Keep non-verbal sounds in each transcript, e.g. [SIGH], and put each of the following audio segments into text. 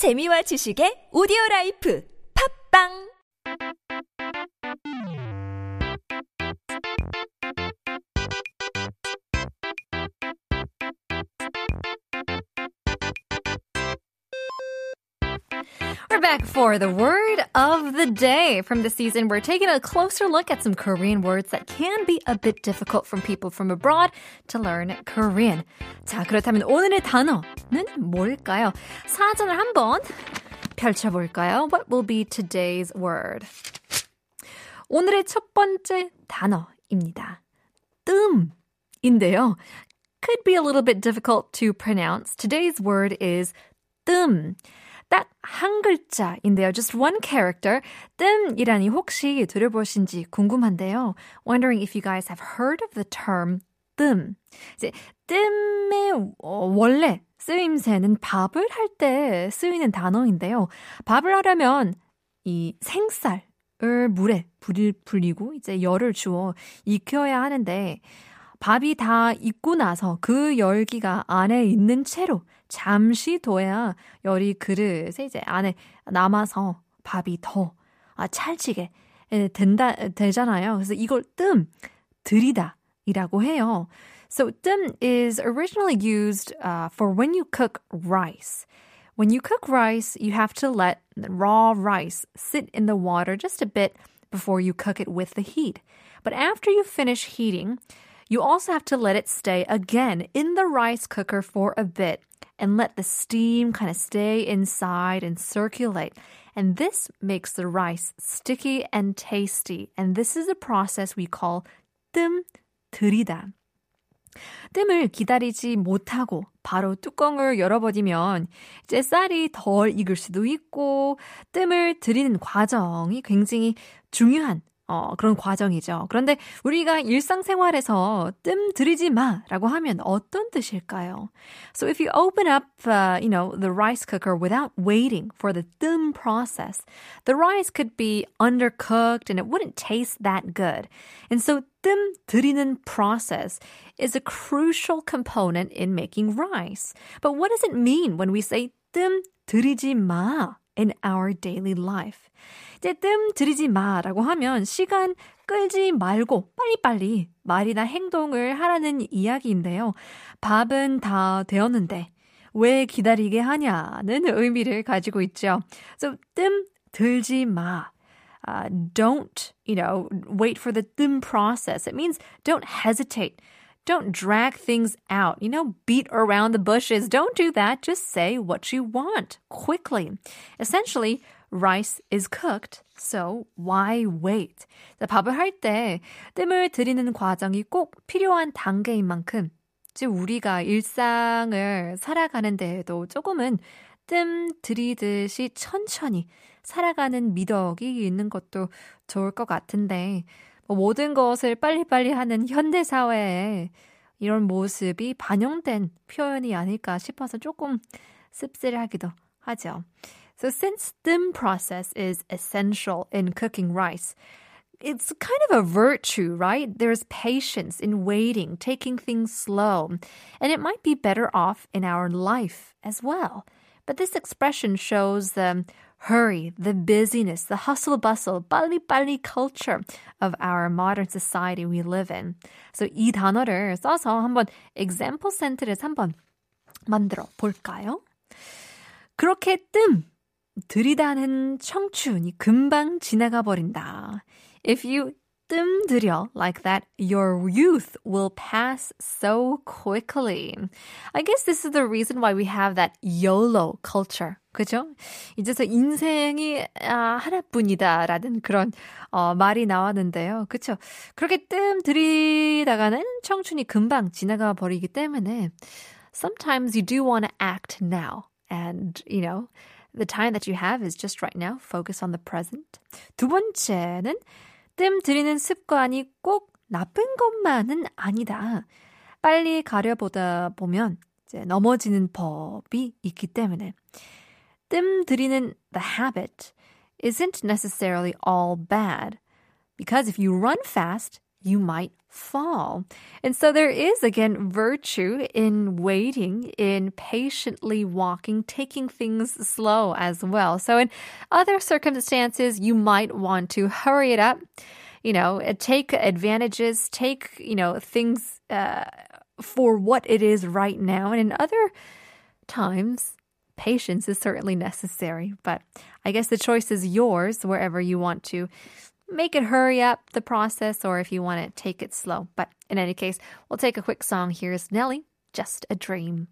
재미와 지식의 오디오 라이프. 팝빵 back for the word of the day. From the season, we're taking a closer look at some Korean words that can be a bit difficult from people from abroad to learn Korean. 자, 그렇다면 오늘의 단어는 뭘까요? 사전을 한번 펼쳐볼까요? What will be today's word? 오늘의 첫 번째 단어입니다. 뜸인데요. Could be a little bit difficult to pronounce. Today's word is 뜸. 딱 한 글자인데요. Just one character. 뜸이라니 혹시 들어보신지 궁금한데요. Wondering if you guys have heard of the term 뜸. 이제 뜸의 원래 쓰임새는 밥을 할 때 쓰이는 단어인데요. 밥을 하려면 이 생쌀 을 물에 불, 불리고 이제 열을 주어 익혀야 하는데 밥이 다 익고 나서 그 열기가 안에 있는 채로 잠시 둬야 열이 그릇에 이제 안에 남아서 밥이 더 아, 찰지게 된다, 되잖아요. 그래서 이걸 뜸, 들이다이라고 해요. So 뜸 is originally used uh, for when you cook rice. When you cook rice, you have to let raw rice sit in the water just a bit before you cook it with the heat. But after you finish heating, you also have to let it stay again in the rice cooker for a bit and let the steam kind of stay inside and circulate. And this makes the rice sticky and tasty. And this is a process we call 뜸 들이다. 뜸을 기다리지 못하고 바로 뚜껑을 열어버리면 이제 쌀이 덜 익을 수도 있고 뜸을 들이는 과정이 굉장히 중요한 어, 그런 과정이죠. 그런데 우리가 일상생활에서 뜸 들이지 마라고 하면 어떤 뜻일까요? So if you open up, uh, you know, the rice cooker without waiting for the 뜸 process, the rice could be undercooked and it wouldn't taste that good. And so 뜸 들이는 process is a crucial component in making rice. But what does it mean when we say 뜸 들이지 마 In our daily life? 이제 뜸 들이지 마라고 하면 시간 끌지 말고 빨리빨리 말이나 행동을 하라는 이야기인데요. 밥은 다 되었는데 왜 기다리게 하냐는 의미를 가지고 있죠. So 뜸 들지 마. Uh, don't, you know, wait for the 뜸 process. It means don't hesitate. Don't drag things out. You know, beat around the bushes. Don't do that. Just say what you want quickly. Essentially, rice is cooked, so why wait? 밥을 할 때 뜸을 들이는 과정이 꼭 필요한 단계인 만큼 즉 우리가 일상을 살아가는 데에도 조금은 뜸 들이듯이 천천히 살아가는 미덕이 있는 것도 좋을 것 같은데 뭐 모든 것을 빨리빨리 하는 현대 사회에 이런 모습이 반영된 표현이 아닐까 싶어서 조금 씁쓸하기도 하죠. So since 뜸 process is essential in cooking rice, it's kind of a virtue, right? There's patience in waiting, taking things slow, and it might be better off in our life as well. But this expression shows the hurry, the busyness, the hustle bustle, 빨리 빨리 culture of our modern society we live in. So 이 단어를 써서 한번 example sentence 한번 만들어 볼까요? 그렇게 뜸 들이다는 청춘이 금방 지나가 버린다. If you 뜸들여 like that, your youth will pass so quickly. I guess this is the reason why we have that YOLO culture. 그죠? 이제서 인생이 아, 하나뿐이다라는 그런 어, 말이 나왔는데요. 그쵸? 그렇게 뜸 들이다가는 청춘이 금방 지나가 버리기 때문에 sometimes you do want to act now and, you know, the time that you have is just right now. Focus on the present. 두 번째는 뜸 들이는 습관이 꼭 나쁜 것만은 아니다. 빨리 가려보다 보면 이제 넘어지는 법이 있기 때문에 뜸 들이는 the habit isn't necessarily all bad. Because if you run fast, you might fall. And so there is again virtue in waiting, in patiently walking, taking things slow as well. So in other circumstances, you might want to hurry it up, you know, take advantages, take, you know, things uh, for what it is right now. And in other times, patience is certainly necessary, but I guess the choice is yours wherever you want to make it hurry up the process or if you want to take it slow. But in any case, we'll take a quick song. Here's Nelly, Just a Dream.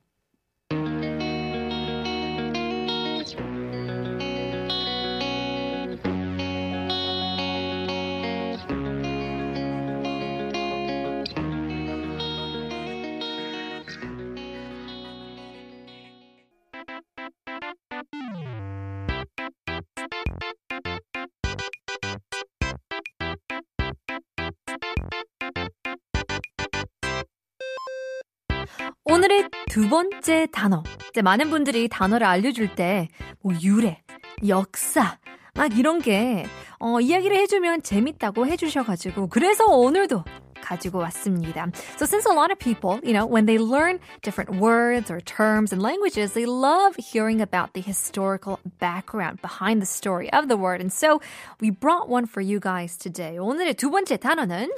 오늘의 두 번째 단어. 이제 많은 분들이 단어를 알려줄 때, 뭐, 유래, 역사, 막 이런 게, 어, 이야기를 해주면 재밌다고 해주셔가지고, 그래서 오늘도 가지고 왔습니다. So since a lot of people, you know, when they learn different words or terms and languages, they love hearing about the historical background behind the story of the word. And so we brought one for you guys today. 오늘의 두 번째 단어는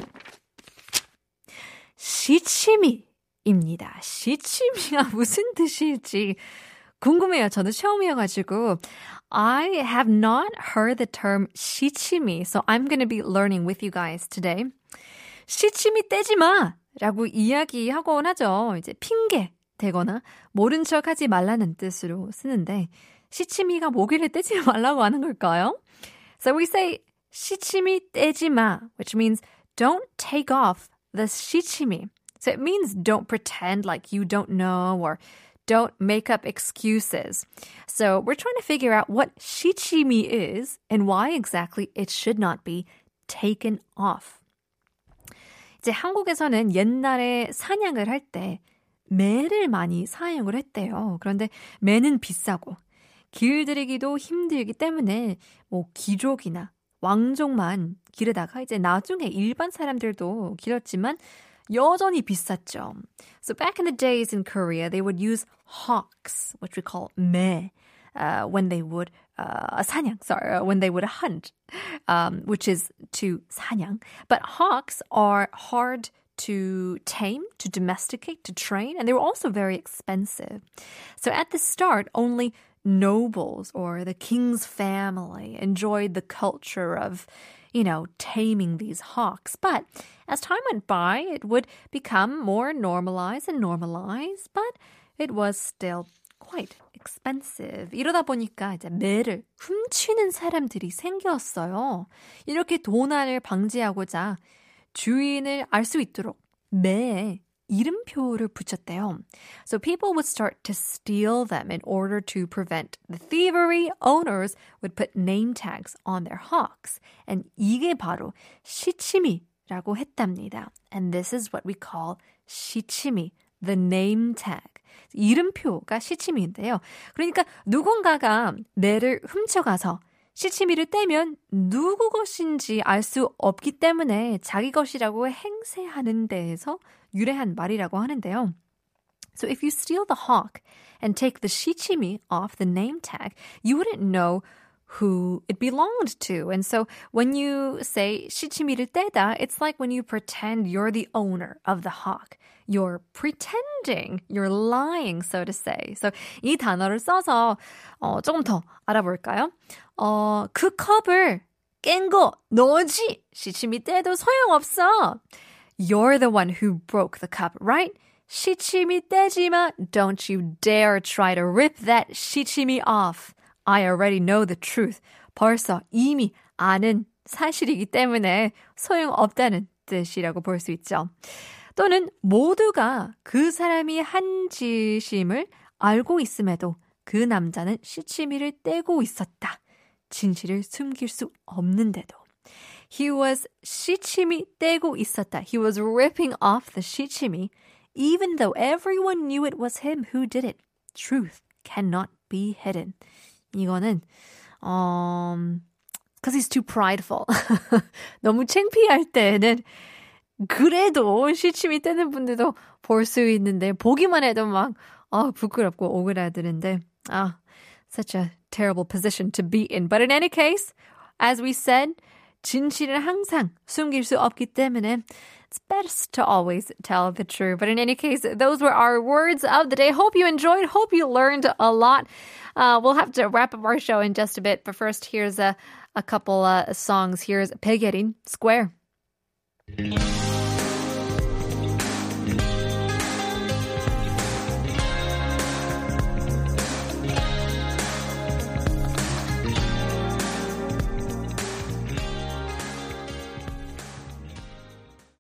시치미. 입니다. 시침이가 [LAUGHS] 무슨 뜻일지 궁금해요. 저도 처음이어가지고. I have not heard the term 시치미, so I'm to be learning with you guys today. 시치미 떼지 마! 라고 이야기하곤 하죠. 이제 핑계 대거나 모른 척 하지 말라는 뜻으로 쓰는데 시치미가 모기를 떼지 [LAUGHS] 말라고 하는 걸까요? So we say 시치미 떼지 마, which means don't take off the 시치미. So it means don't pretend like you don't know or don't make up excuses. So we're trying to figure out what shichimi is and why exactly it should not be taken off. 이제 한국에서는 옛날에 사냥을 할 때 매를 많이 사용을 했대요. 그런데 매는 비싸고 길들이기도 힘들기 때문에 뭐 귀족이나 왕족만 기르다가 이제 나중에 일반 사람들도 길었지만 여전히 비쌌죠. So back in the days in Korea, they would use hawks, which we call 매, uh, when they would uh, 사냥, sorry, uh, when they would hunt, um, which is to 사냥. But hawks are hard to tame, to domesticate, to train, and they were also very expensive. So at the start, only nobles or the king's family enjoyed the culture of you know, taming these hawks. But as time went by, it would become more normalized and normalized, but it was still quite expensive. 이러다 보니까 이제 매를 훔치는 사람들이 생겼어요. 이렇게 도난을 방지하고자 주인을 알 수 있도록 매에 이름표를 붙였대요. So people would start to steal them in order to prevent the thievery. Owners would put name tags on their hawks. And 이게 바로 시치미라고 했답니다. And this is what we call 시치미, the name tag. 이름표가 시치미인데요. 그러니까 누군가가 매를 훔쳐가서 시치미를 떼면 누구 것인지 알 수 없기 때문에 자기 것이라고 행세하는 데에서 유래한 말이라고 하는데요. So if you steal the hawk and take the shichimi off the name tag, you wouldn't know who it belonged to. And so when you say shichimi를 떼다, it's like when you pretend you're the owner of the hawk. You're pretending, you're lying, so to say. So 이 단어를 써서 어, 조금 더 알아볼까요? 어, 그 컵을 깬 거 너지. 시치미 떼도 소용없어. You're the one who broke the cup, right? 시치미 떼지마. Don't you dare try to rip that 시치미 off. I already know the truth. 벌써 이미 아는 사실이기 때문에 소용없다는 뜻이라고 볼 수 있죠. 또는 모두가 그 사람이 한 짓임을 알고 있음에도 그 남자는 시치미를 떼고 있었다. 진실을 숨길 수 없는데도. He was 시치미 떼고 있었다. He was ripping off the 시치미, even though everyone knew it was him who did it. Truth cannot be hidden. 이거는 um, because he's too prideful. 너무 창피할 때는 그래도 시침이 떼는 분들도 볼 수 있는데 보기만 해도 막 아, 부끄럽고 오그라드는데 아, such a terrible position to be in. But in any case, as we said, 진실은 항상 숨길 수 없기 때문에 it's best to always tell the truth. But in any case, those were our words of the day. Hope you enjoyed. Hope you learned a lot. Uh, we'll have to wrap up our show in just a bit. But first, here's a, a couple uh, songs. Here's Pegerin Square.